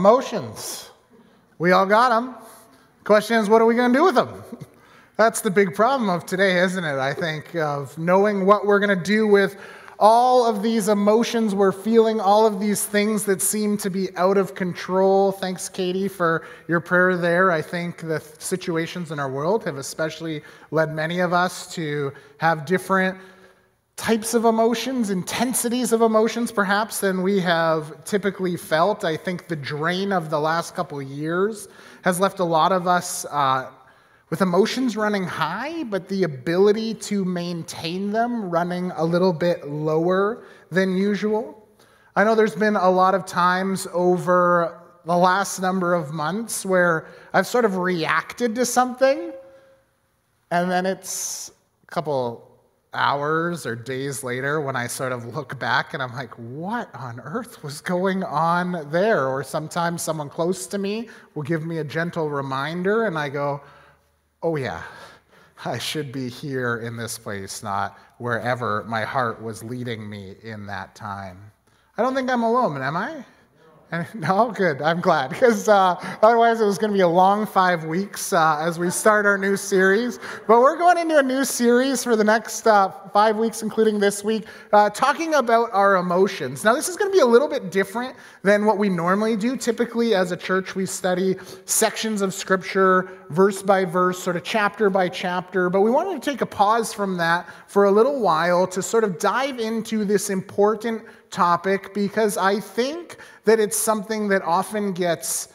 Emotions. We all got them. Question is, what are we going to do with them? That's the big problem of today, isn't it? I think, of knowing what we're going to do with all of these emotions we're feeling, all of these things that seem to be out of control. Thanks, Katie, for your prayer there. I think the situations in our world have especially led many of us to have different types of emotions, intensities of emotions, perhaps, than we have typically felt. I think the drain of the last couple years has left a lot of us uh, with emotions running high, but the ability to maintain them running a little bit lower than usual. I know there's been a lot of times over the last number of months where I've sort of reacted to something, and then it's a couple hours or days later when I sort of look back and I'm like, what on earth was going on there? Or sometimes someone close to me will give me a gentle reminder and I go, oh yeah, I should be here in this place, not wherever my heart was leading me in that time. I don't think I'm alone, am I? No, good. I'm glad because uh, otherwise it was going to be a long five weeks uh, as we start our new series. But we're going into a new series for the next uh, five weeks, including this week, uh, talking about our emotions. Now, this is going to be a little bit different than what we normally do. Typically, as a church, we study sections of Scripture, verse by verse, sort of chapter by chapter. But we wanted to take a pause from that for a little while to sort of dive into this important topic because I think that it's something that often gets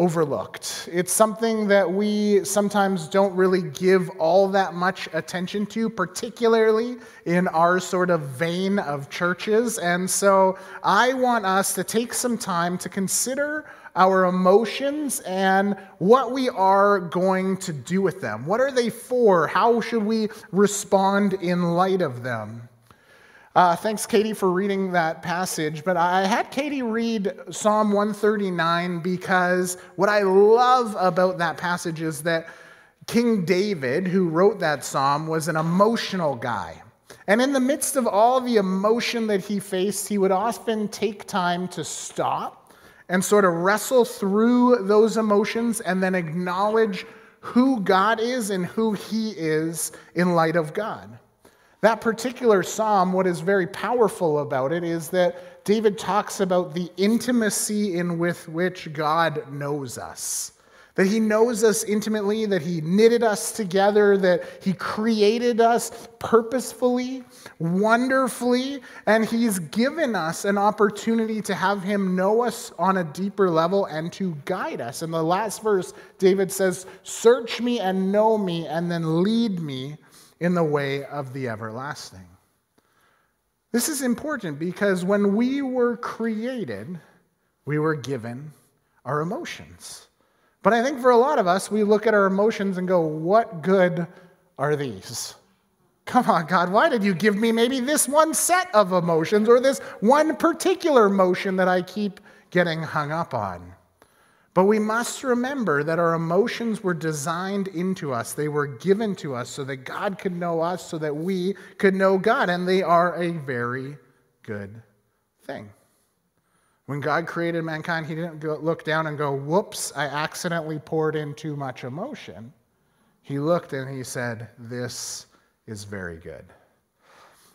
overlooked. It's something that we sometimes don't really give all that much attention to, particularly in our sort of vein of churches. And so I want us to take some time to consider our emotions and what we are going to do with them. What are they for? How should we respond in light of them? Uh, thanks, Katie, for reading that passage. But I had Katie read Psalm 139 because what I love about that passage is that King David, who wrote that psalm, was an emotional guy. And in the midst of all the emotion that he faced, he would often take time to stop and sort of wrestle through those emotions and then acknowledge who God is and who he is in light of God. That particular psalm, what is very powerful about it is that David talks about the intimacy in with which God knows us. That he knows us intimately, that he knitted us together, that he created us purposefully, wonderfully, and he's given us an opportunity to have him know us on a deeper level and to guide us. In the last verse, David says, Search me and know me, and then lead me in the way of the everlasting. This is important because when we were created, we were given our emotions. But I think for a lot of us, we look at our emotions and go, What good are these? Come on, God, why did you give me maybe this one set of emotions or this one particular emotion that I keep getting hung up on? But we must remember that our emotions were designed into us. They were given to us so that God could know us, so that we could know God. And they are a very good thing. When God created mankind, He didn't go, look down and go, whoops, I accidentally poured in too much emotion. He looked and He said, This is very good.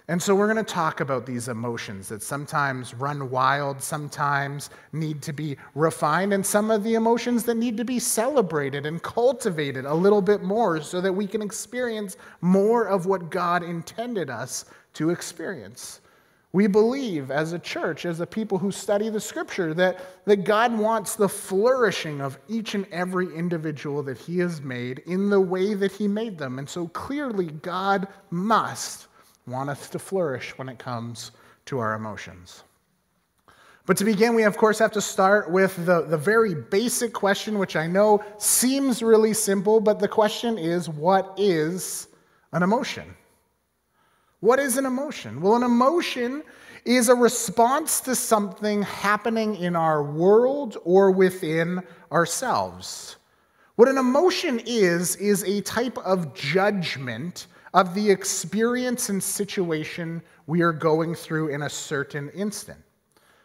And so we're going to talk about these emotions that sometimes run wild, sometimes need to be refined, and some of the emotions that need to be celebrated and cultivated a little bit more so that we can experience more of what God intended us to experience. We believe as a church, as a people who study the scripture, that, that God wants the flourishing of each and every individual that He has made in the way that He made them. And so clearly, God must want us to flourish when it comes to our emotions. But to begin, we of course have to start with the, the very basic question, which I know seems really simple, but the question is what is an emotion? What is an emotion? Well, an emotion is a response to something happening in our world or within ourselves. What an emotion is, is a type of judgment of the experience and situation we are going through in a certain instant.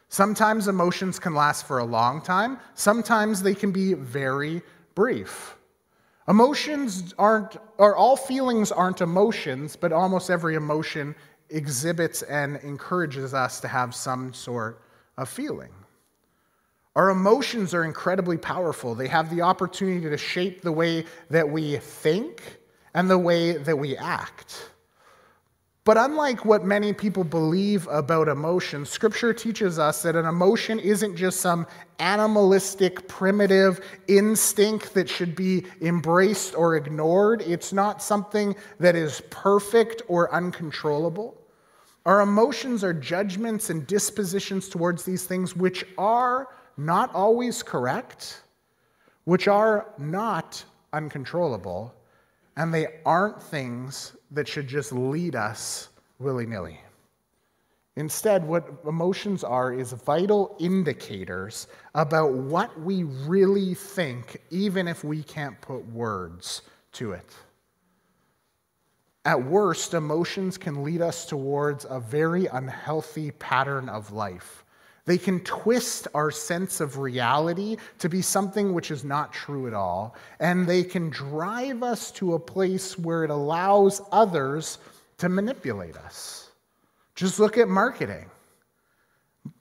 Sometimes emotions can last for a long time, sometimes they can be very brief. Emotions aren't, or all feelings aren't emotions, but almost every emotion exhibits and encourages us to have some sort of feeling. Our emotions are incredibly powerful. They have the opportunity to shape the way that we think and the way that we act. But unlike what many people believe about emotion, Scripture teaches us that an emotion isn't just some animalistic, primitive instinct that should be embraced or ignored. It's not something that is perfect or uncontrollable. Our emotions are judgments and dispositions towards these things which are not always correct, which are not uncontrollable, and they aren't things that should just lead us willy nilly. Instead, what emotions are is vital indicators about what we really think, even if we can't put words to it. At worst, emotions can lead us towards a very unhealthy pattern of life. They can twist our sense of reality to be something which is not true at all. And they can drive us to a place where it allows others to manipulate us. Just look at marketing.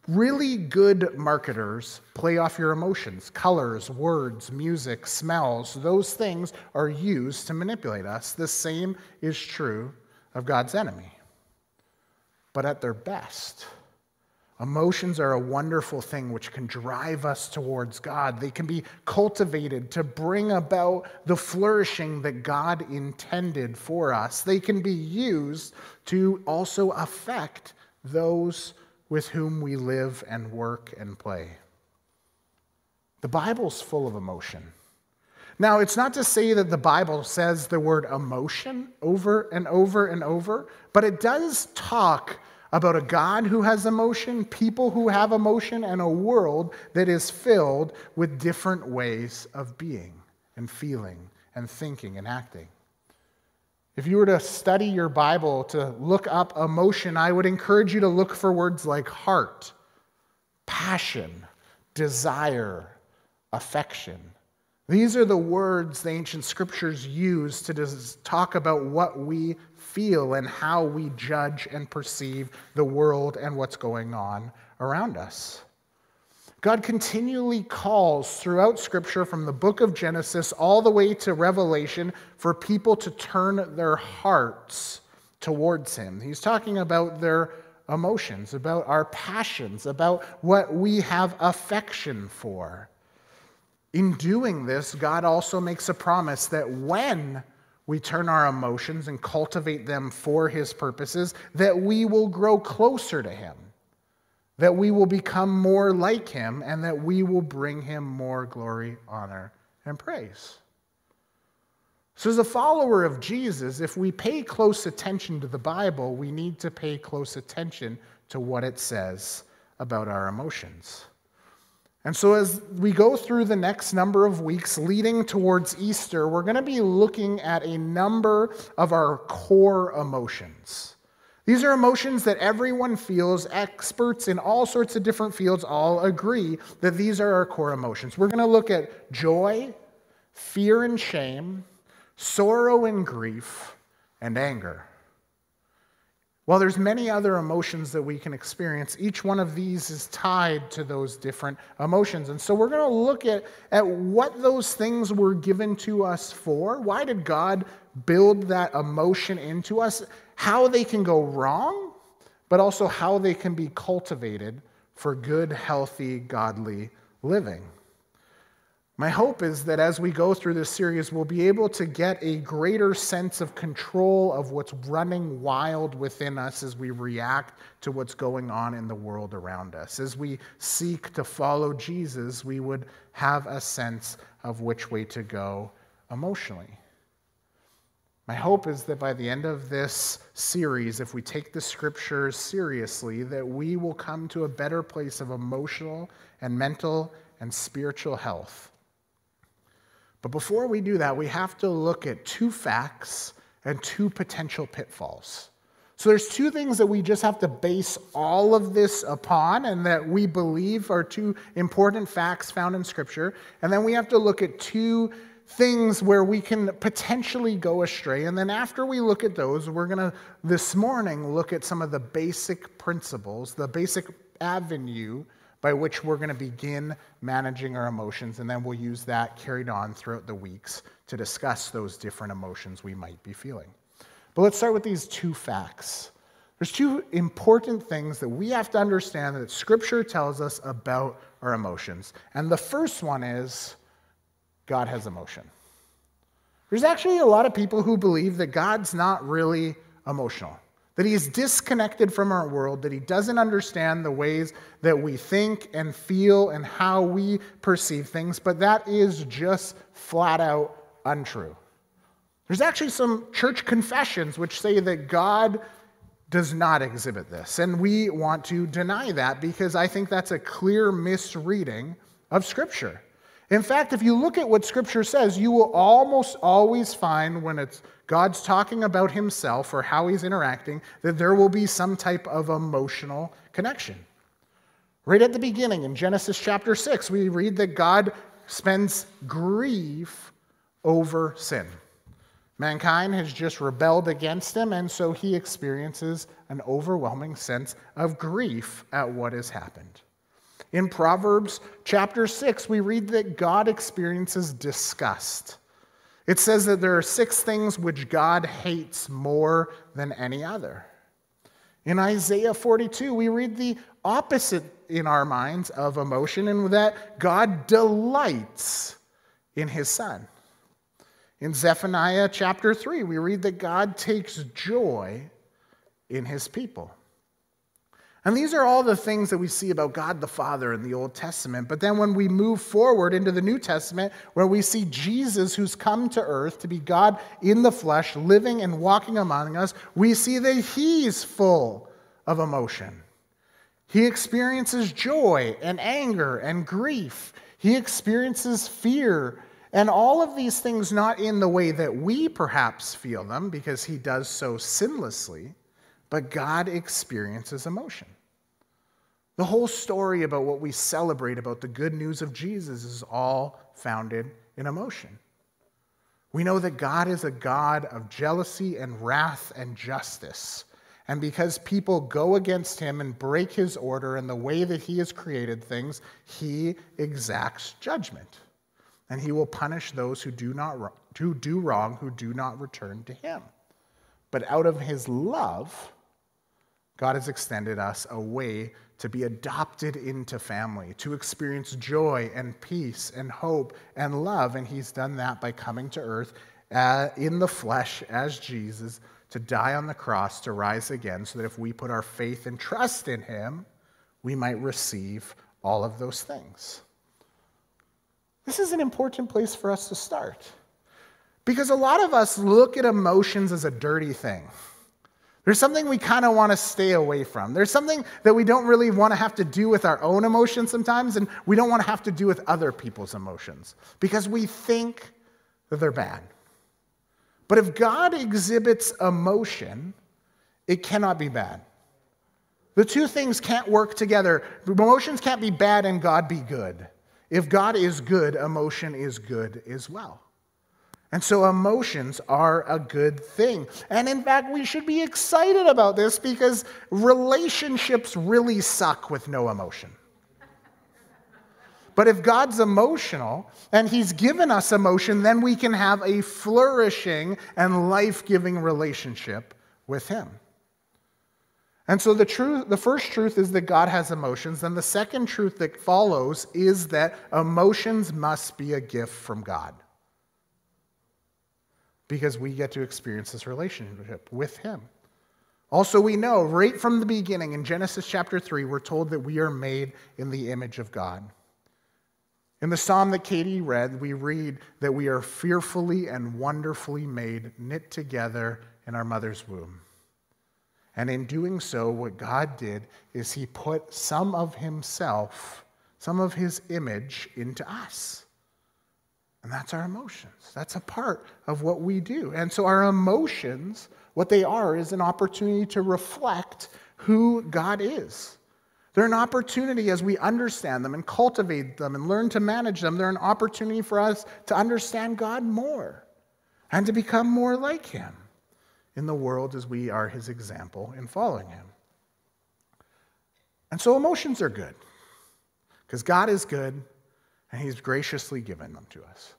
Really good marketers play off your emotions. Colors, words, music, smells, those things are used to manipulate us. The same is true of God's enemy. But at their best, Emotions are a wonderful thing which can drive us towards God. They can be cultivated to bring about the flourishing that God intended for us. They can be used to also affect those with whom we live and work and play. The Bible's full of emotion. Now, it's not to say that the Bible says the word emotion over and over and over, but it does talk about a God who has emotion, people who have emotion, and a world that is filled with different ways of being and feeling and thinking and acting. If you were to study your Bible to look up emotion, I would encourage you to look for words like heart, passion, desire, affection. These are the words the ancient scriptures use to talk about what we feel and how we judge and perceive the world and what's going on around us. God continually calls throughout Scripture from the book of Genesis all the way to Revelation for people to turn their hearts towards Him. He's talking about their emotions, about our passions, about what we have affection for. In doing this, God also makes a promise that when we turn our emotions and cultivate them for His purposes, that we will grow closer to Him, that we will become more like Him, and that we will bring Him more glory, honor, and praise. So, as a follower of Jesus, if we pay close attention to the Bible, we need to pay close attention to what it says about our emotions. And so, as we go through the next number of weeks leading towards Easter, we're going to be looking at a number of our core emotions. These are emotions that everyone feels, experts in all sorts of different fields all agree that these are our core emotions. We're going to look at joy, fear and shame, sorrow and grief, and anger. While there's many other emotions that we can experience, each one of these is tied to those different emotions. And so we're going to look at, at what those things were given to us for. Why did God build that emotion into us? How they can go wrong, but also how they can be cultivated for good, healthy, godly living. My hope is that as we go through this series, we'll be able to get a greater sense of control of what's running wild within us as we react to what's going on in the world around us. As we seek to follow Jesus, we would have a sense of which way to go emotionally. My hope is that by the end of this series, if we take the scriptures seriously, that we will come to a better place of emotional and mental and spiritual health but before we do that, we have to look at two facts and two potential pitfalls. So there's two things that we just have to base all of this upon and that we believe are two important facts found in Scripture. And then we have to look at two things where we can potentially go astray. And then after we look at those, we're going to this morning look at some of the basic principles, the basic avenue by which we're going to begin managing our emotions. And then we'll use that carried on throughout the weeks to discuss those different emotions we might be feeling. But let's start with these two facts. There's two important things that we have to understand that Scripture tells us about our emotions. And the first one is God has emotion. There's actually a lot of people who believe that God's not really emotional, that he is disconnected from our world, that he doesn't understand the ways that we think and feel and how we perceive things, but that is just flat out untrue. There's actually some church confessions which say that God does not exhibit this. And we want to deny that because I think that's a clear misreading of Scripture. In fact, if you look at what Scripture says, you will almost always find when it's God's talking about himself or how he's interacting, that there will be some type of emotional connection. Right at the beginning, in Genesis chapter 6, we read that God spends grief over sin. Mankind has just rebelled against him, and so he experiences an overwhelming sense of grief at what has happened. In Proverbs chapter 6, we read that God experiences disgust. It says that there are six things which God hates more than any other. In Isaiah 42, we read the opposite in our minds of emotion, and that God delights in his son. In Zephaniah chapter 3, we read that God takes joy in his people. And these are all the things that we see about God the Father in the Old Testament. But then when we move forward into the New Testament, where we see Jesus who's come to earth to be God in the flesh, living and walking among us, we see that he's full of emotion. He experiences joy and anger and grief. He experiences fear and all of these things, not in the way that we perhaps feel them, because he does so sinlessly, but God experiences emotion. The whole story about what we celebrate about the good news of Jesus is all founded in emotion. We know that God is a God of jealousy and wrath and justice. And because people go against him and break his order and the way that he has created things, he exacts judgment and he will punish those who do not who do wrong who do not return to him but out of his love god has extended us a way to be adopted into family to experience joy and peace and hope and love and he's done that by coming to earth uh, in the flesh as jesus to die on the cross to rise again so that if we put our faith and trust in him we might receive all of those things this is an important place for us to start. Because a lot of us look at emotions as a dirty thing. There's something we kind of want to stay away from. There's something that we don't really want to have to do with our own emotions sometimes, and we don't want to have to do with other people's emotions because we think that they're bad. But if God exhibits emotion, it cannot be bad. The two things can't work together. Emotions can't be bad and God be good. If God is good, emotion is good as well. And so emotions are a good thing. And in fact, we should be excited about this because relationships really suck with no emotion. But if God's emotional and He's given us emotion, then we can have a flourishing and life giving relationship with Him. And so the truth, the first truth is that God has emotions. and the second truth that follows is that emotions must be a gift from God. Because we get to experience this relationship with Him. Also, we know right from the beginning in Genesis chapter 3, we're told that we are made in the image of God. In the psalm that Katie read, we read that we are fearfully and wonderfully made, knit together in our mother's womb. And in doing so, what God did is He put some of Himself, some of His image into us. And that's our emotions. That's a part of what we do. And so our emotions What they are is an opportunity to reflect who God is. They're an opportunity as we understand them and cultivate them and learn to manage them. They're an opportunity for us to understand God more and to become more like Him in the world as we are His example in following Him. And so emotions are good because God is good and He's graciously given them to us.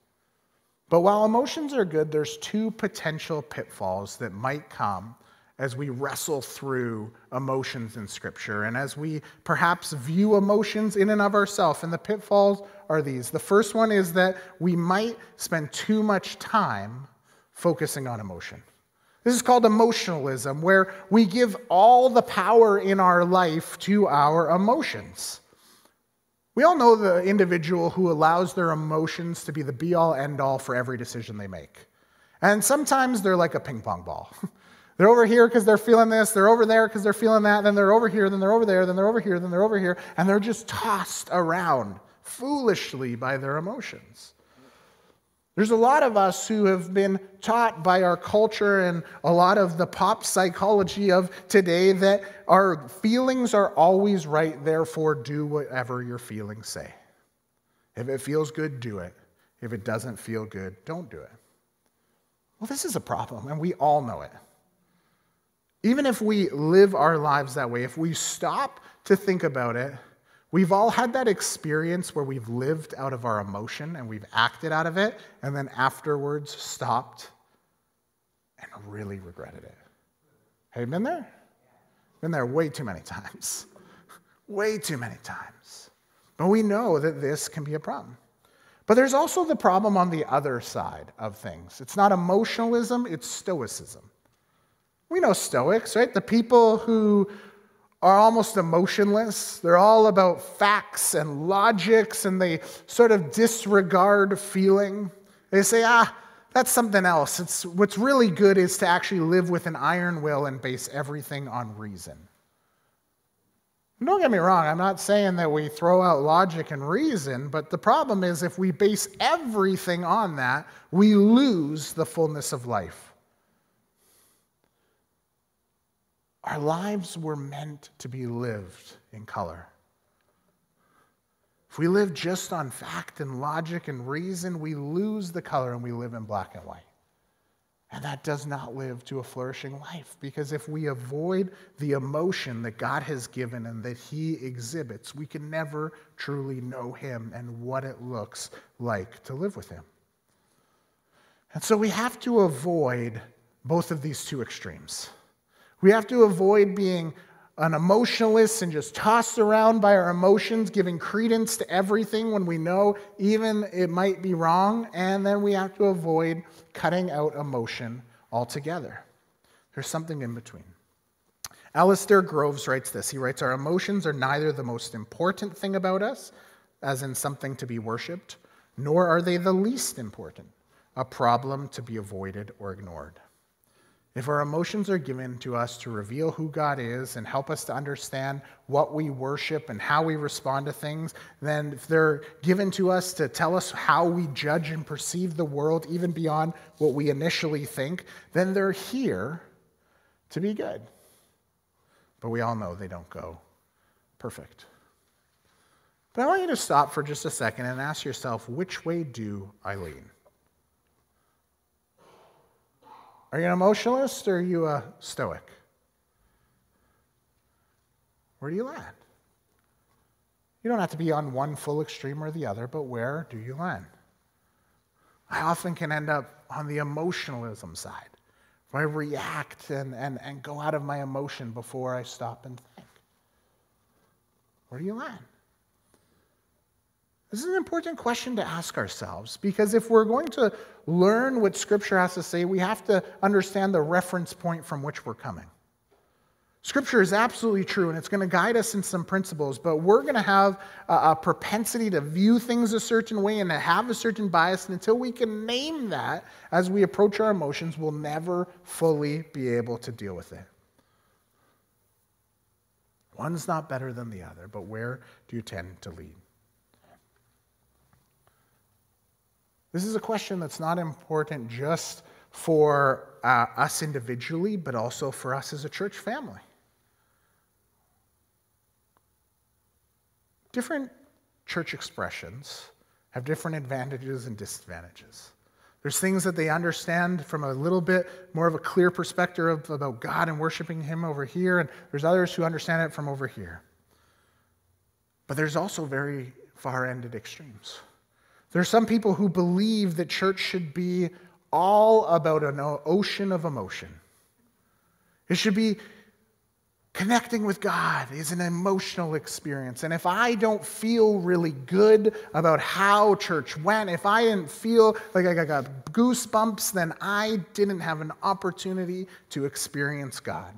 But while emotions are good, there's two potential pitfalls that might come as we wrestle through emotions in Scripture and as we perhaps view emotions in and of ourselves. And the pitfalls are these. The first one is that we might spend too much time focusing on emotion. This is called emotionalism, where we give all the power in our life to our emotions. We all know the individual who allows their emotions to be the be all end all for every decision they make. And sometimes they're like a ping pong ball. They're over here because they're feeling this, they're over there because they're feeling that, then they're over here, then they're over there, then they're over here, then they're over here, and they're just tossed around foolishly by their emotions. There's a lot of us who have been taught by our culture and a lot of the pop psychology of today that our feelings are always right, therefore, do whatever your feelings say. If it feels good, do it. If it doesn't feel good, don't do it. Well, this is a problem, and we all know it. Even if we live our lives that way, if we stop to think about it, we've all had that experience where we've lived out of our emotion and we've acted out of it, and then afterwards stopped and really regretted it. Have you been there? Been there way too many times. way too many times. But we know that this can be a problem. But there's also the problem on the other side of things. It's not emotionalism, it's stoicism. We know Stoics, right? The people who are almost emotionless. They're all about facts and logics, and they sort of disregard feeling. They say, ah, that's something else. It's, what's really good is to actually live with an iron will and base everything on reason. Don't get me wrong, I'm not saying that we throw out logic and reason, but the problem is if we base everything on that, we lose the fullness of life. Our lives were meant to be lived in color. If we live just on fact and logic and reason, we lose the color and we live in black and white. And that does not live to a flourishing life because if we avoid the emotion that God has given and that He exhibits, we can never truly know Him and what it looks like to live with Him. And so we have to avoid both of these two extremes. We have to avoid being an emotionalist and just tossed around by our emotions, giving credence to everything when we know even it might be wrong. And then we have to avoid cutting out emotion altogether. There's something in between. Alasdair Groves writes this. He writes, Our emotions are neither the most important thing about us, as in something to be worshiped, nor are they the least important, a problem to be avoided or ignored. If our emotions are given to us to reveal who God is and help us to understand what we worship and how we respond to things, then if they're given to us to tell us how we judge and perceive the world, even beyond what we initially think, then they're here to be good. But we all know they don't go perfect. But I want you to stop for just a second and ask yourself which way do I lean? Are you an emotionalist or are you a stoic? Where do you land? You don't have to be on one full extreme or the other, but where do you land? I often can end up on the emotionalism side, where I react and, and, and go out of my emotion before I stop and think. Where do you land? This is an important question to ask ourselves because if we're going to learn what Scripture has to say, we have to understand the reference point from which we're coming. Scripture is absolutely true and it's going to guide us in some principles, but we're going to have a, a, propensity to view things a certain way and to have a certain bias. And until we can name that as we approach our emotions, we'll never fully be able to deal with it. One's not better than the other, but where do you tend to lead? This is a question that's not important just for uh, us individually, but also for us as a church family. Different church expressions have different advantages and disadvantages. There's things that they understand from a little bit more of a clear perspective of, about God and worshiping Him over here, and there's others who understand it from over here. But there's also very far ended extremes. There are some people who believe that church should be all about an ocean of emotion. It should be Connecting with God is an emotional experience. And if I don't feel really good about how church went, if I didn't feel like I got goosebumps, then I didn't have an opportunity to experience God.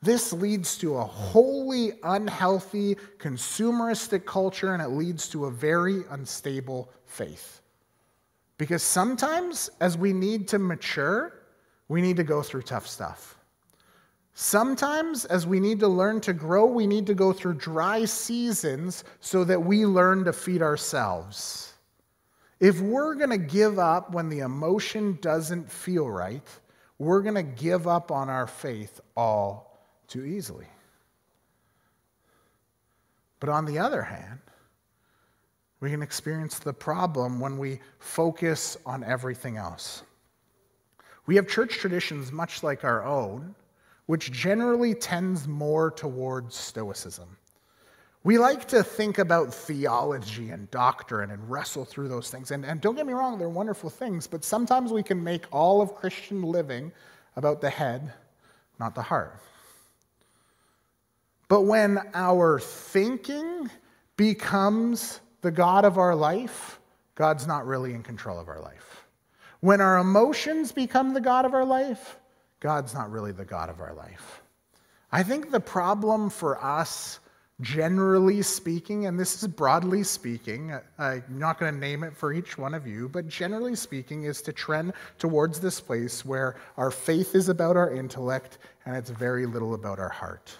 This leads to a wholly unhealthy, consumeristic culture, and it leads to a very unstable faith. Because sometimes, as we need to mature, we need to go through tough stuff. Sometimes, as we need to learn to grow, we need to go through dry seasons so that we learn to feed ourselves. If we're going to give up when the emotion doesn't feel right, we're going to give up on our faith all too easily. But on the other hand, we can experience the problem when we focus on everything else. We have church traditions much like our own which generally tends more towards Stoicism. We like to think about theology and doctrine and wrestle through those things. And, and don't get me wrong, they're wonderful things, but sometimes we can make all of Christian living about the head, not the heart. But when our thinking becomes the God of our life, God's not really in control of our life. When our emotions become the God of our life, God's not really the God of our life. I think the problem for us, generally speaking, and this is broadly speaking, I'm not going to name it for each one of you, but generally speaking, is to trend towards this place where our faith is about our intellect and it's very little about our heart.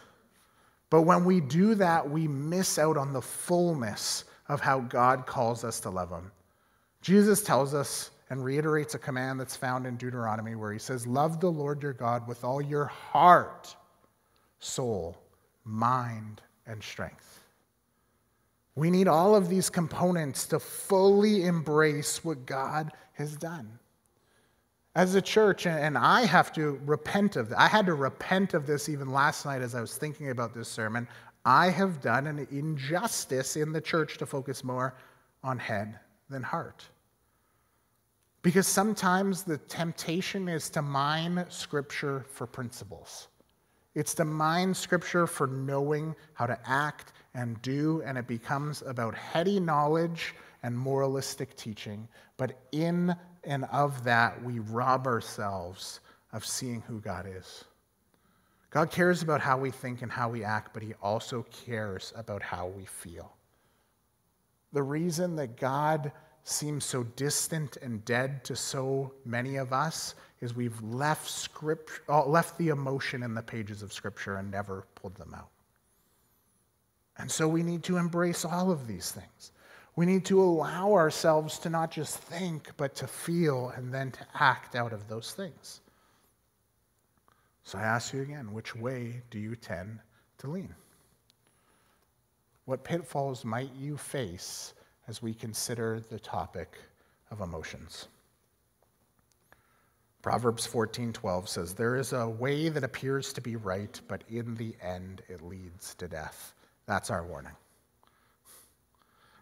But when we do that, we miss out on the fullness of how God calls us to love Him. Jesus tells us and reiterates a command that's found in Deuteronomy where he says, Love the Lord your God with all your heart, soul, mind, and strength. We need all of these components to fully embrace what God has done. As a church, and I have to repent of that. I had to repent of this even last night as I was thinking about this sermon. I have done an injustice in the church to focus more on head than heart. Because sometimes the temptation is to mine Scripture for principles. It's to mine Scripture for knowing how to act and do, and it becomes about heady knowledge and moralistic teaching. But in and of that, we rob ourselves of seeing who God is. God cares about how we think and how we act, but He also cares about how we feel. The reason that God seems so distant and dead to so many of us is we've left, script, uh, left the emotion in the pages of Scripture and never pulled them out. And so we need to embrace all of these things. We need to allow ourselves to not just think, but to feel and then to act out of those things. So I ask you again which way do you tend to lean? What pitfalls might you face as we consider the topic of emotions. Proverbs 14:12 says there is a way that appears to be right but in the end it leads to death. That's our warning.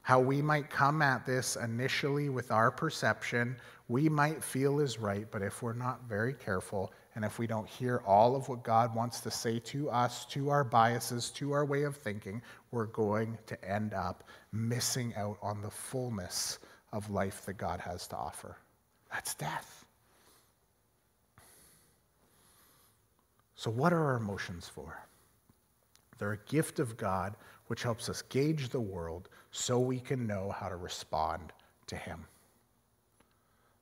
How we might come at this initially with our perception, we might feel is right, but if we're not very careful, and if we don't hear all of what God wants to say to us, to our biases, to our way of thinking, we're going to end up missing out on the fullness of life that God has to offer. That's death. So, what are our emotions for? They're a gift of God which helps us gauge the world so we can know how to respond to Him.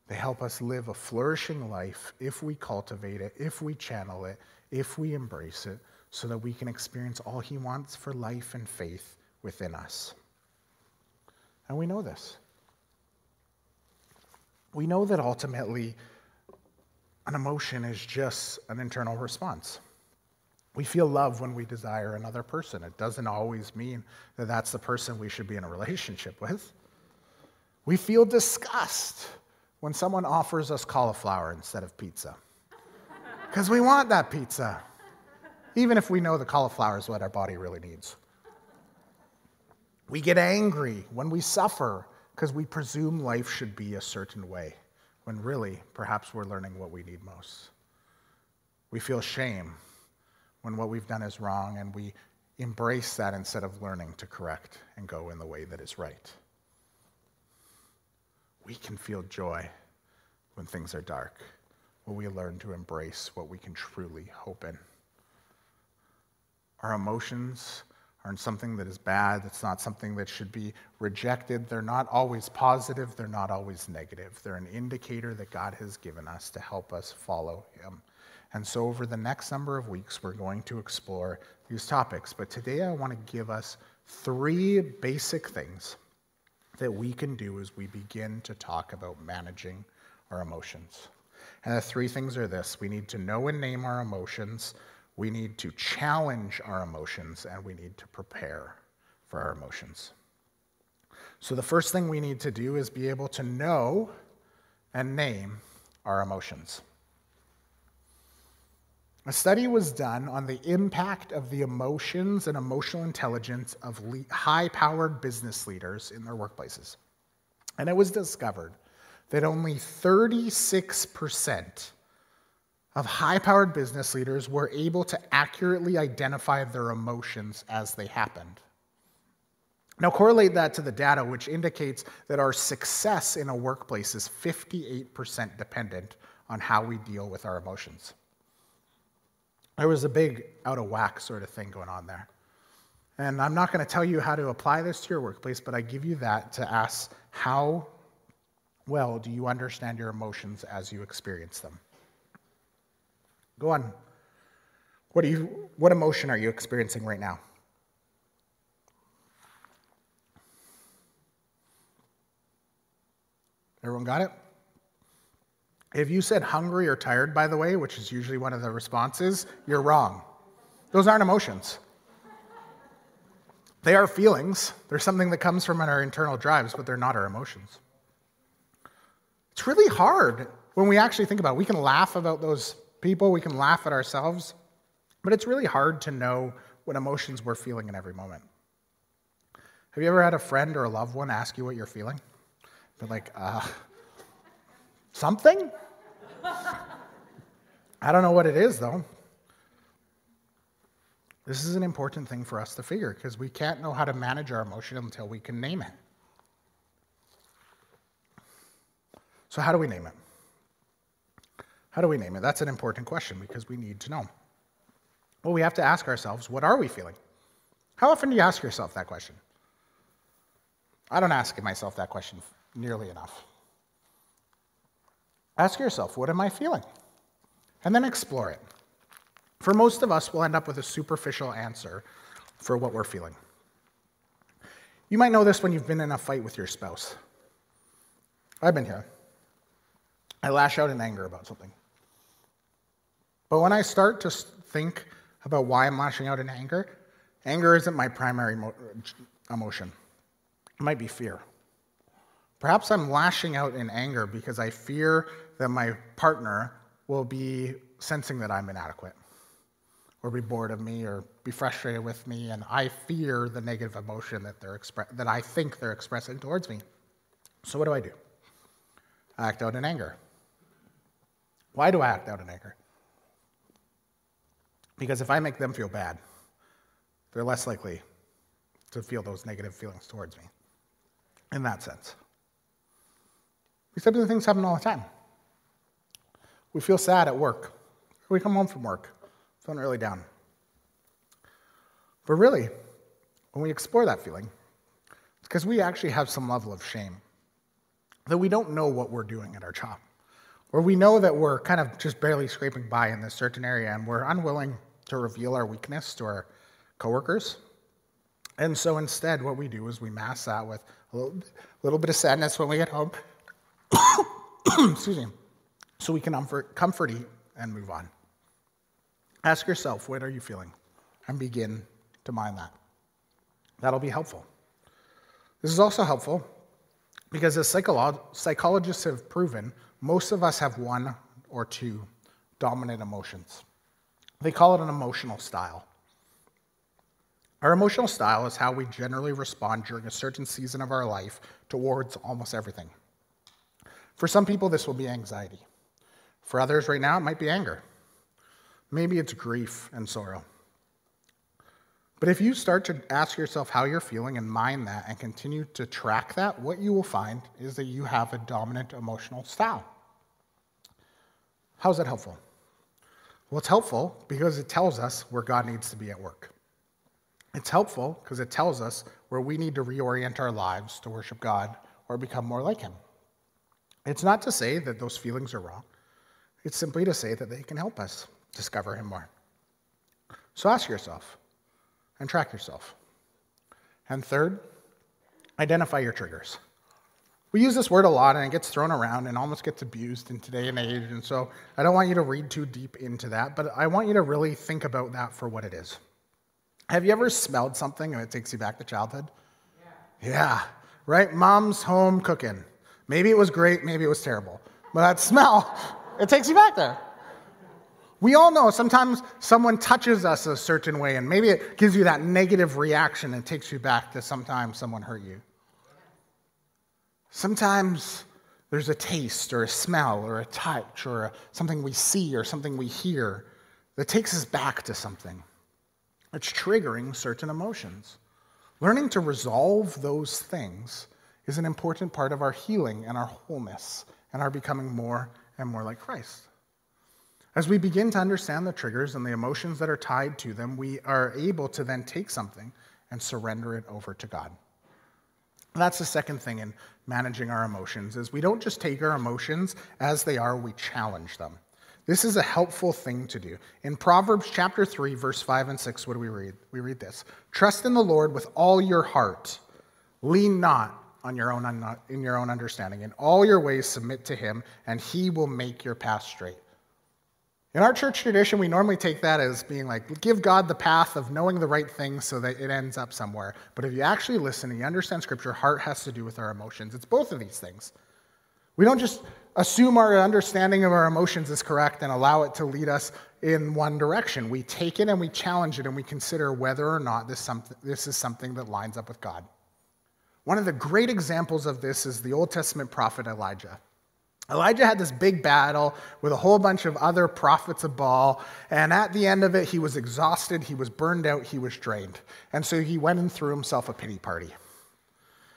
They help us live a flourishing life if we cultivate it, if we channel it, if we embrace it, so that we can experience all He wants for life and faith within us. And we know this. We know that ultimately an emotion is just an internal response. We feel love when we desire another person. It doesn't always mean that that's the person we should be in a relationship with. We feel disgust when someone offers us cauliflower instead of pizza because we want that pizza, even if we know the cauliflower is what our body really needs. We get angry when we suffer because we presume life should be a certain way, when really, perhaps we're learning what we need most. We feel shame when what we've done is wrong, and we embrace that instead of learning to correct and go in the way that is right. We can feel joy when things are dark, when we learn to embrace what we can truly hope in. Our emotions aren't something that is bad, it's not something that should be rejected. They're not always positive, they're not always negative. They're an indicator that God has given us to help us follow Him. And so, over the next number of weeks, we're going to explore these topics. But today, I want to give us three basic things that we can do as we begin to talk about managing our emotions. And the three things are this we need to know and name our emotions, we need to challenge our emotions, and we need to prepare for our emotions. So, the first thing we need to do is be able to know and name our emotions. A study was done on the impact of the emotions and emotional intelligence of high powered business leaders in their workplaces. And it was discovered that only 36% of high powered business leaders were able to accurately identify their emotions as they happened. Now, correlate that to the data, which indicates that our success in a workplace is 58% dependent on how we deal with our emotions. There was a big out of whack sort of thing going on there. And I'm not going to tell you how to apply this to your workplace, but I give you that to ask how well do you understand your emotions as you experience them? Go on. What, are you, what emotion are you experiencing right now? Everyone got it? If you said hungry or tired, by the way, which is usually one of the responses, you're wrong. Those aren't emotions. They are feelings. They're something that comes from our internal drives, but they're not our emotions. It's really hard when we actually think about it. We can laugh about those people, we can laugh at ourselves, but it's really hard to know what emotions we're feeling in every moment. Have you ever had a friend or a loved one ask you what you're feeling? But like, uh, something? I don't know what it is, though. This is an important thing for us to figure because we can't know how to manage our emotion until we can name it. So, how do we name it? How do we name it? That's an important question because we need to know. Well, we have to ask ourselves, what are we feeling? How often do you ask yourself that question? I don't ask myself that question nearly enough. Ask yourself, what am I feeling? And then explore it. For most of us, we'll end up with a superficial answer for what we're feeling. You might know this when you've been in a fight with your spouse. I've been here. I lash out in anger about something. But when I start to think about why I'm lashing out in anger, anger isn't my primary emotion. It might be fear. Perhaps I'm lashing out in anger because I fear that my partner will be sensing that I'm inadequate or be bored of me or be frustrated with me and I fear the negative emotion that they're expre- that I think they're expressing towards me. So what do I do? I act out in anger. Why do I act out in anger? Because if I make them feel bad, they're less likely to feel those negative feelings towards me. In that sense. Types of things happen all the time. We feel sad at work. We come home from work, feeling really down. But really, when we explore that feeling, it's because we actually have some level of shame that we don't know what we're doing at our job, or we know that we're kind of just barely scraping by in this certain area and we're unwilling to reveal our weakness to our coworkers. And so instead, what we do is we mask that with a little, little bit of sadness when we get home. Excuse me so we can comfort, comfort eat and move on. Ask yourself, what are you feeling? And begin to mind that. That'll be helpful. This is also helpful because as psycholo- psychologists have proven, most of us have one or two dominant emotions. They call it an emotional style. Our emotional style is how we generally respond during a certain season of our life towards almost everything. For some people, this will be anxiety. For others, right now, it might be anger. Maybe it's grief and sorrow. But if you start to ask yourself how you're feeling and mind that and continue to track that, what you will find is that you have a dominant emotional style. How is that helpful? Well, it's helpful because it tells us where God needs to be at work. It's helpful because it tells us where we need to reorient our lives to worship God or become more like Him. It's not to say that those feelings are wrong, it's simply to say that they can help us discover Him more. So ask yourself and track yourself. And third, identify your triggers. We use this word a lot and it gets thrown around and almost gets abused in today and age. And so I don't want you to read too deep into that, but I want you to really think about that for what it is. Have you ever smelled something and it takes you back to childhood? Yeah. yeah. Right? Mom's home cooking. Maybe it was great, maybe it was terrible. But that smell, it takes you back there. We all know sometimes someone touches us a certain way and maybe it gives you that negative reaction and takes you back to sometimes someone hurt you. Sometimes there's a taste or a smell or a touch or a, something we see or something we hear that takes us back to something. It's triggering certain emotions. Learning to resolve those things is an important part of our healing and our wholeness and our becoming more and more like Christ. As we begin to understand the triggers and the emotions that are tied to them, we are able to then take something and surrender it over to God. That's the second thing in managing our emotions is we don't just take our emotions as they are, we challenge them. This is a helpful thing to do. In Proverbs chapter 3, verse 5 and 6, what do we read? We read this Trust in the Lord with all your heart. Lean not on your own, in your own understanding. In all your ways, submit to him, and he will make your path straight. In our church tradition, we normally take that as being like, give God the path of knowing the right thing so that it ends up somewhere. But if you actually listen and you understand Scripture, heart has to do with our emotions. It's both of these things. We don't just assume our understanding of our emotions is correct and allow it to lead us in one direction. We take it and we challenge it and we consider whether or not this, this is something that lines up with God. One of the great examples of this is the Old Testament prophet Elijah. Elijah had this big battle with a whole bunch of other prophets of Baal, and at the end of it, he was exhausted, he was burned out, he was drained. And so he went and threw himself a pity party.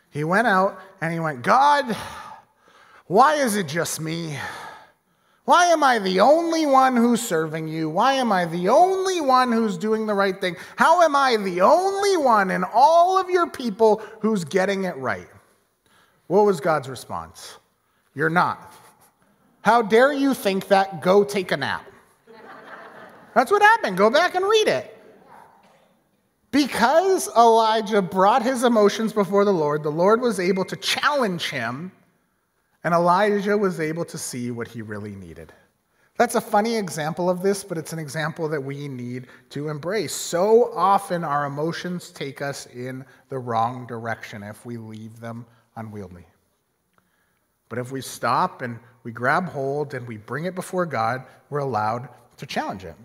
He went out and he went, God, why is it just me? Why am I the only one who's serving you? Why am I the only one who's doing the right thing? How am I the only one in all of your people who's getting it right? What was God's response? You're not. How dare you think that? Go take a nap. That's what happened. Go back and read it. Because Elijah brought his emotions before the Lord, the Lord was able to challenge him and Elijah was able to see what he really needed. That's a funny example of this, but it's an example that we need to embrace. So often our emotions take us in the wrong direction if we leave them unwieldy. But if we stop and we grab hold and we bring it before God, we're allowed to challenge it.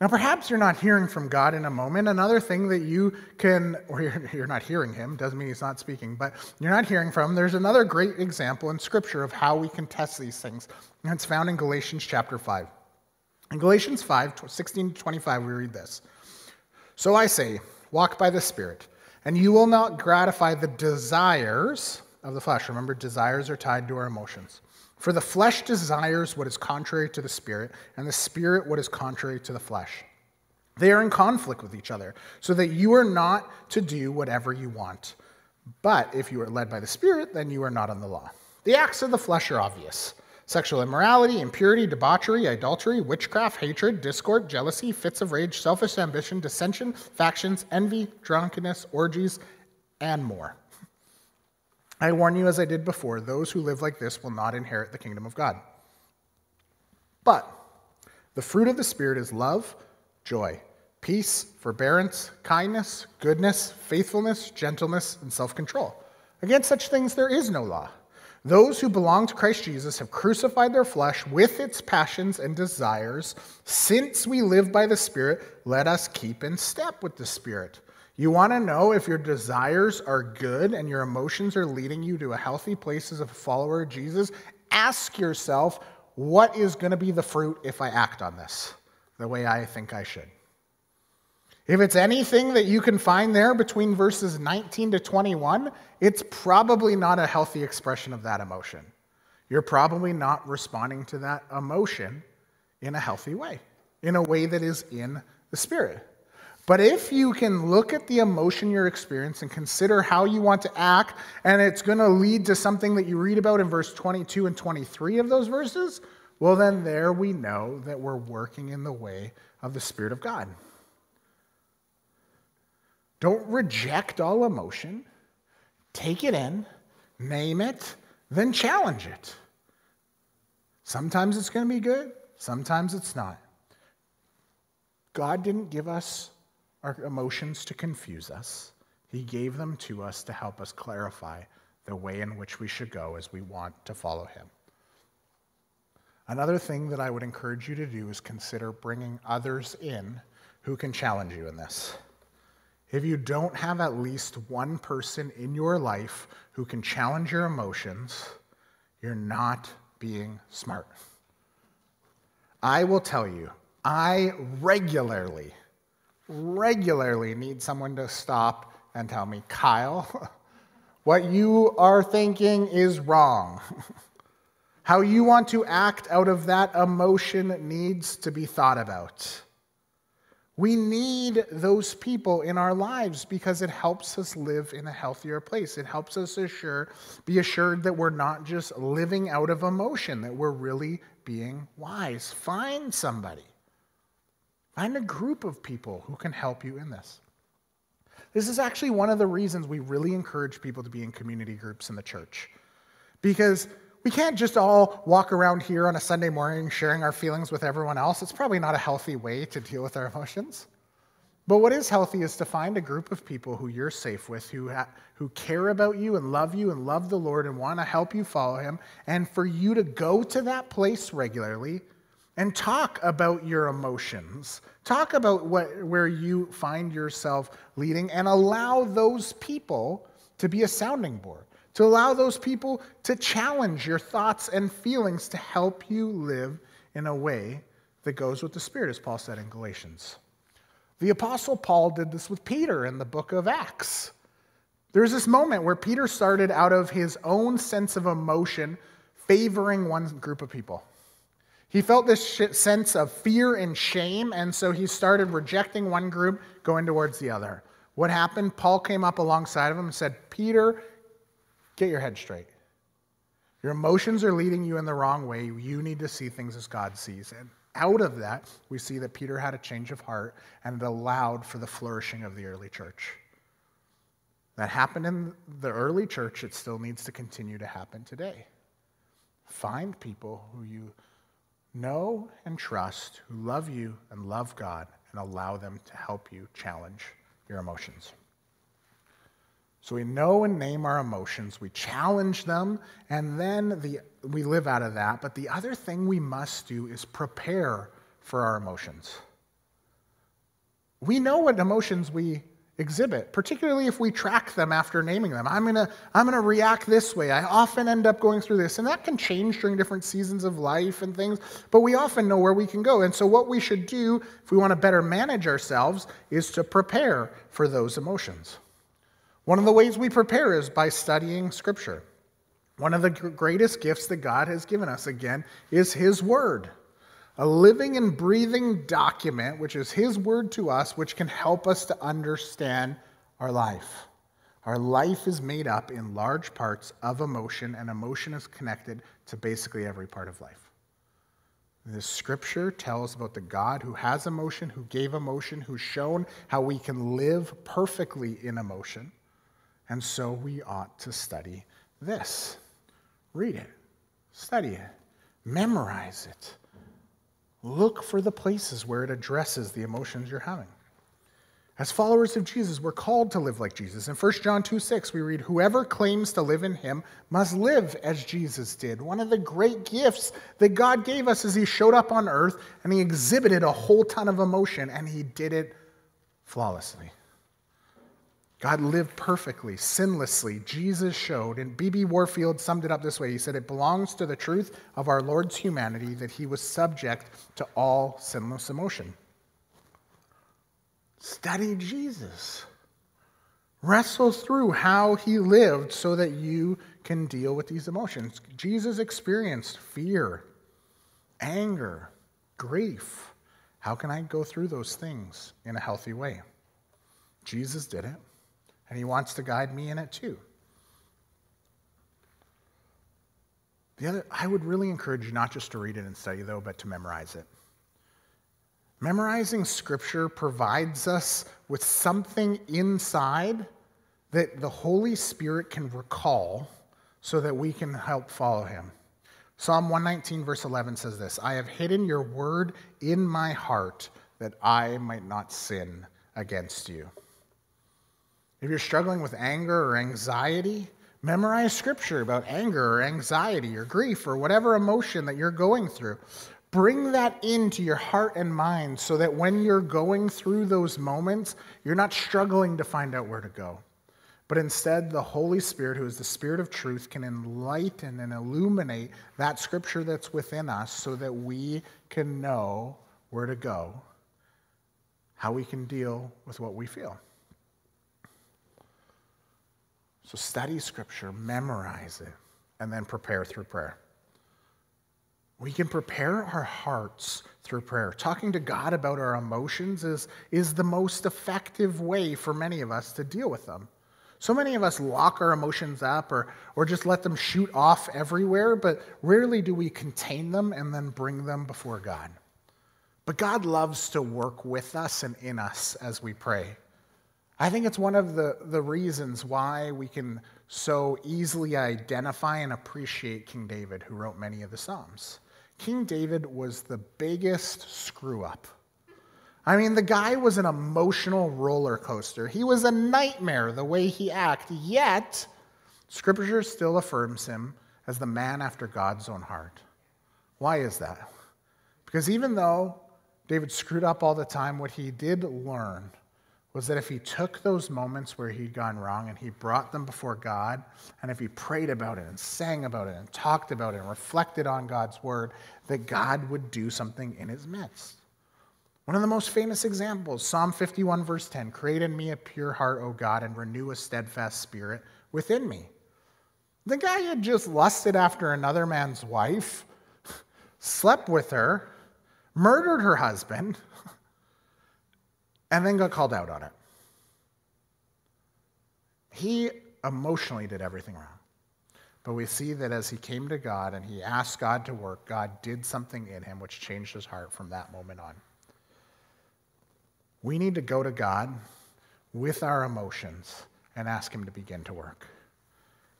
Now, perhaps you're not hearing from God in a moment. Another thing that you can, or you're, not hearing Him, doesn't mean He's not speaking, but you're not hearing from Him. There's another great example in Scripture of how we can test these things, and it's found in Galatians chapter 5. In Galatians 5, 16 to 25, we read this So I say, walk by the Spirit, and you will not gratify the desires of the flesh. Remember, desires are tied to our emotions. For the flesh desires what is contrary to the spirit, and the spirit what is contrary to the flesh. They are in conflict with each other, so that you are not to do whatever you want. But if you are led by the Spirit, then you are not on the law. The acts of the flesh are obvious sexual immorality, impurity, debauchery, adultery, witchcraft, hatred, discord, jealousy, fits of rage, selfish ambition, dissension, factions, envy, drunkenness, orgies, and more. I warn you, as I did before, those who live like this will not inherit the kingdom of God. But the fruit of the Spirit is love, joy, peace, forbearance, kindness, goodness, faithfulness, gentleness, and self control. Against such things there is no law. Those who belong to Christ Jesus have crucified their flesh with its passions and desires. Since we live by the Spirit, let us keep in step with the Spirit. You want to know if your desires are good and your emotions are leading you to a healthy place as a follower of Jesus? Ask yourself, what is going to be the fruit if I act on this the way I think I should? If it's anything that you can find there between verses 19 to 21, it's probably not a healthy expression of that emotion. You're probably not responding to that emotion in a healthy way, in a way that is in the Spirit. But if you can look at the emotion you're experiencing and consider how you want to act, and it's going to lead to something that you read about in verse 22 and 23 of those verses, well, then there we know that we're working in the way of the Spirit of God. Don't reject all emotion, take it in, name it, then challenge it. Sometimes it's going to be good, sometimes it's not. God didn't give us our emotions to confuse us, He gave them to us to help us clarify the way in which we should go as we want to follow Him. Another thing that I would encourage you to do is consider bringing others in who can challenge you in this. If you don't have at least one person in your life who can challenge your emotions, you're not being smart. I will tell you, I regularly regularly need someone to stop and tell me, Kyle, what you are thinking is wrong. How you want to act out of that emotion needs to be thought about. We need those people in our lives because it helps us live in a healthier place. It helps us assure, be assured that we're not just living out of emotion, that we're really being wise. Find somebody. Find a group of people who can help you in this. This is actually one of the reasons we really encourage people to be in community groups in the church. Because we can't just all walk around here on a Sunday morning sharing our feelings with everyone else. It's probably not a healthy way to deal with our emotions. But what is healthy is to find a group of people who you're safe with, who, ha- who care about you and love you and love the Lord and want to help you follow Him, and for you to go to that place regularly and talk about your emotions. Talk about what, where you find yourself leading and allow those people to be a sounding board, to allow those people to challenge your thoughts and feelings to help you live in a way that goes with the Spirit, as Paul said in Galatians. The Apostle Paul did this with Peter in the book of Acts. There's this moment where Peter started out of his own sense of emotion favoring one group of people. He felt this sense of fear and shame, and so he started rejecting one group, going towards the other. What happened? Paul came up alongside of him and said, Peter, get your head straight. Your emotions are leading you in the wrong way. You need to see things as God sees. And out of that, we see that Peter had a change of heart and it allowed for the flourishing of the early church. That happened in the early church. It still needs to continue to happen today. Find people who you Know and trust who love you and love God and allow them to help you challenge your emotions. So we know and name our emotions, we challenge them, and then the, we live out of that. But the other thing we must do is prepare for our emotions. We know what emotions we exhibit, particularly if we track them after naming them. I'm gonna, I'm gonna react this way. I often end up going through this, and that can change during different seasons of life and things, but we often know where we can go. And so, what we should do if we want to better manage ourselves is to prepare for those emotions. One of the ways we prepare is by studying Scripture. One of the greatest gifts that God has given us, again, is His Word a living and breathing document, which is His word to us, which can help us to understand our life. Our life is made up in large parts of emotion, and emotion is connected to basically every part of life. The scripture tells about the God who has emotion, who gave emotion, who's shown how we can live perfectly in emotion. And so we ought to study this read it, study it, memorize it. Look for the places where it addresses the emotions you're having. As followers of Jesus, we're called to live like Jesus. In 1 John 2 6, we read, Whoever claims to live in him must live as Jesus did. One of the great gifts that God gave us is he showed up on earth and he exhibited a whole ton of emotion and he did it flawlessly. God lived perfectly, sinlessly. Jesus showed, and B.B. Warfield summed it up this way He said, It belongs to the truth of our Lord's humanity that he was subject to all sinless emotion. Study Jesus. Wrestle through how he lived so that you can deal with these emotions. Jesus experienced fear, anger, grief. How can I go through those things in a healthy way? Jesus did it, and he wants to guide me in it too. The other, I would really encourage you not just to read it and study, though, but to memorize it. Memorizing scripture provides us with something inside that the Holy Spirit can recall so that we can help follow him. Psalm 119, verse 11 says this I have hidden your word in my heart that I might not sin against you. If you're struggling with anger or anxiety, memorize scripture about anger or anxiety or grief or whatever emotion that you're going through. Bring that into your heart and mind so that when you're going through those moments, you're not struggling to find out where to go. But instead, the Holy Spirit, who is the Spirit of truth, can enlighten and illuminate that scripture that's within us so that we can know where to go, how we can deal with what we feel. So, study scripture, memorize it, and then prepare through prayer. We can prepare our hearts through prayer. Talking to God about our emotions is, is the most effective way for many of us to deal with them. So many of us lock our emotions up or, or just let them shoot off everywhere, but rarely do we contain them and then bring them before God. But God loves to work with us and in us as we pray. I think it's one of the, the reasons why we can so easily identify and appreciate King David, who wrote many of the Psalms. King David was the biggest screw up. I mean, the guy was an emotional roller coaster. He was a nightmare the way he acted, yet, Scripture still affirms him as the man after God's own heart. Why is that? Because even though David screwed up all the time, what he did learn was that if he took those moments where he'd gone wrong and he brought them before God, and if he prayed about it and sang about it and talked about it and reflected on God's word, that God would do something in his midst. One of the most famous examples, Psalm 51, verse 10 Create in me a pure heart, O God, and renew a steadfast spirit within me. The guy had just lusted after another man's wife, slept with her, murdered her husband and then got called out on it. He emotionally did everything wrong. But we see that as he came to God and he asked God to work, God did something in him which changed his heart from that moment on. We need to go to God with our emotions and ask him to begin to work.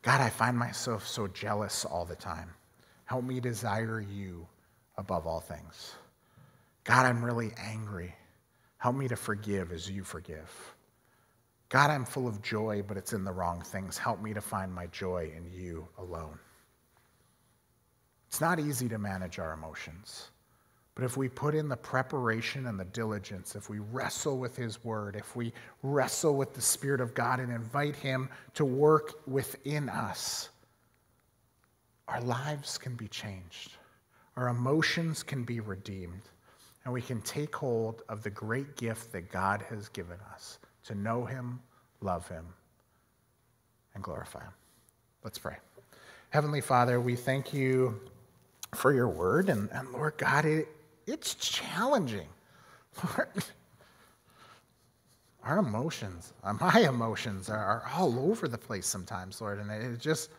God, I find myself so jealous all the time. Help me desire you above all things. God, I'm really angry. Help me to forgive as you forgive. God, I'm full of joy, but it's in the wrong things. Help me to find my joy in you alone. It's not easy to manage our emotions. But if we put in the preparation and the diligence, if we wrestle with His Word, if we wrestle with the Spirit of God and invite Him to work within us, our lives can be changed. Our emotions can be redeemed and we can take hold of the great gift that God has given us to know Him, love Him, and glorify Him. Let's pray. Heavenly Father, we thank you for your word, and, and Lord God, it, it's challenging. Lord, our emotions, uh, my emotions, are, are all over the place sometimes, Lord, and it just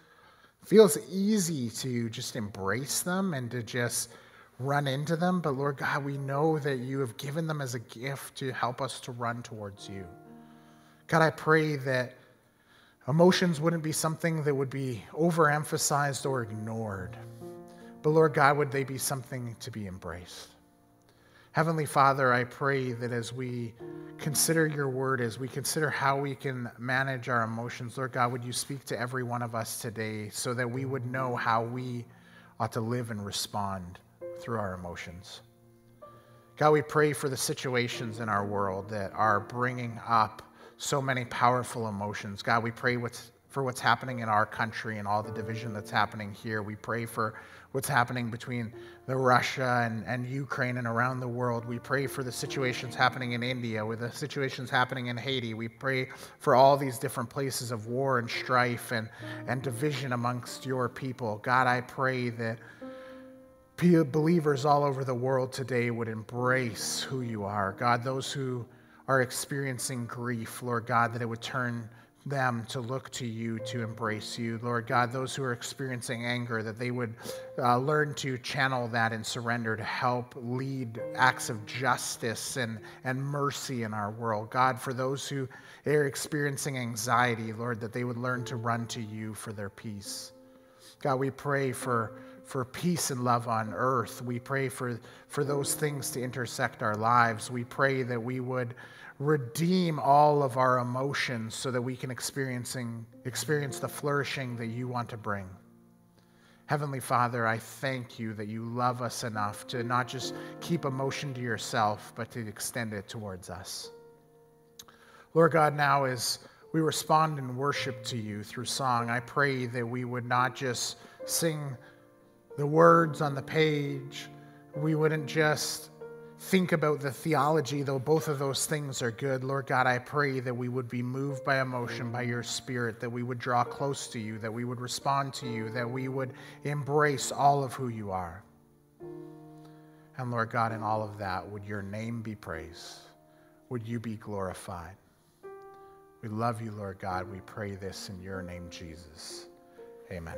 feels easy to just embrace them and to just run into them, but Lord God, we know that you have given them as a gift to help us to run towards you. God, I pray that Emotions wouldn't be something that would be overemphasized or ignored. But Lord God, would they be something to be embraced? Heavenly Father, I pray that as we consider your word, as we consider how we can manage our emotions, Lord God, would you speak to every one of us today so that we would know how we ought to live and respond through our emotions? God, we pray for the situations in our world that are bringing up so many powerful emotions. God, we pray what's, for what's happening in our country and all the division that's happening here. We pray for what's happening between the Russia and, and Ukraine and around the world. We pray for the situations happening in India, with the situations happening in Haiti. We pray for all these different places of war and strife and, and division amongst your people. God, I pray that believers all over the world today would embrace who you are. God, those who are experiencing grief, Lord God, that it would turn them to look to you to embrace you. Lord God, those who are experiencing anger, that they would uh, learn to channel that and surrender to help lead acts of justice and, and mercy in our world. God, for those who are experiencing anxiety, Lord, that they would learn to run to you for their peace. God, we pray for, for peace and love on earth. We pray for, for those things to intersect our lives. We pray that we would redeem all of our emotions so that we can experiencing, experience the flourishing that you want to bring. Heavenly Father, I thank you that you love us enough to not just keep emotion to yourself, but to extend it towards us. Lord God, now as we respond in worship to you through song, I pray that we would not just sing the words on the page, we wouldn't just think about the theology, though both of those things are good, Lord God, I pray that we would be moved by emotion, by your spirit, that we would draw close to you, that we would respond to you, that we would embrace all of who you are. And Lord God, in all of that, would your name be praised? Would you be glorified? We love you, Lord God. We pray this in your name, Jesus. Amen.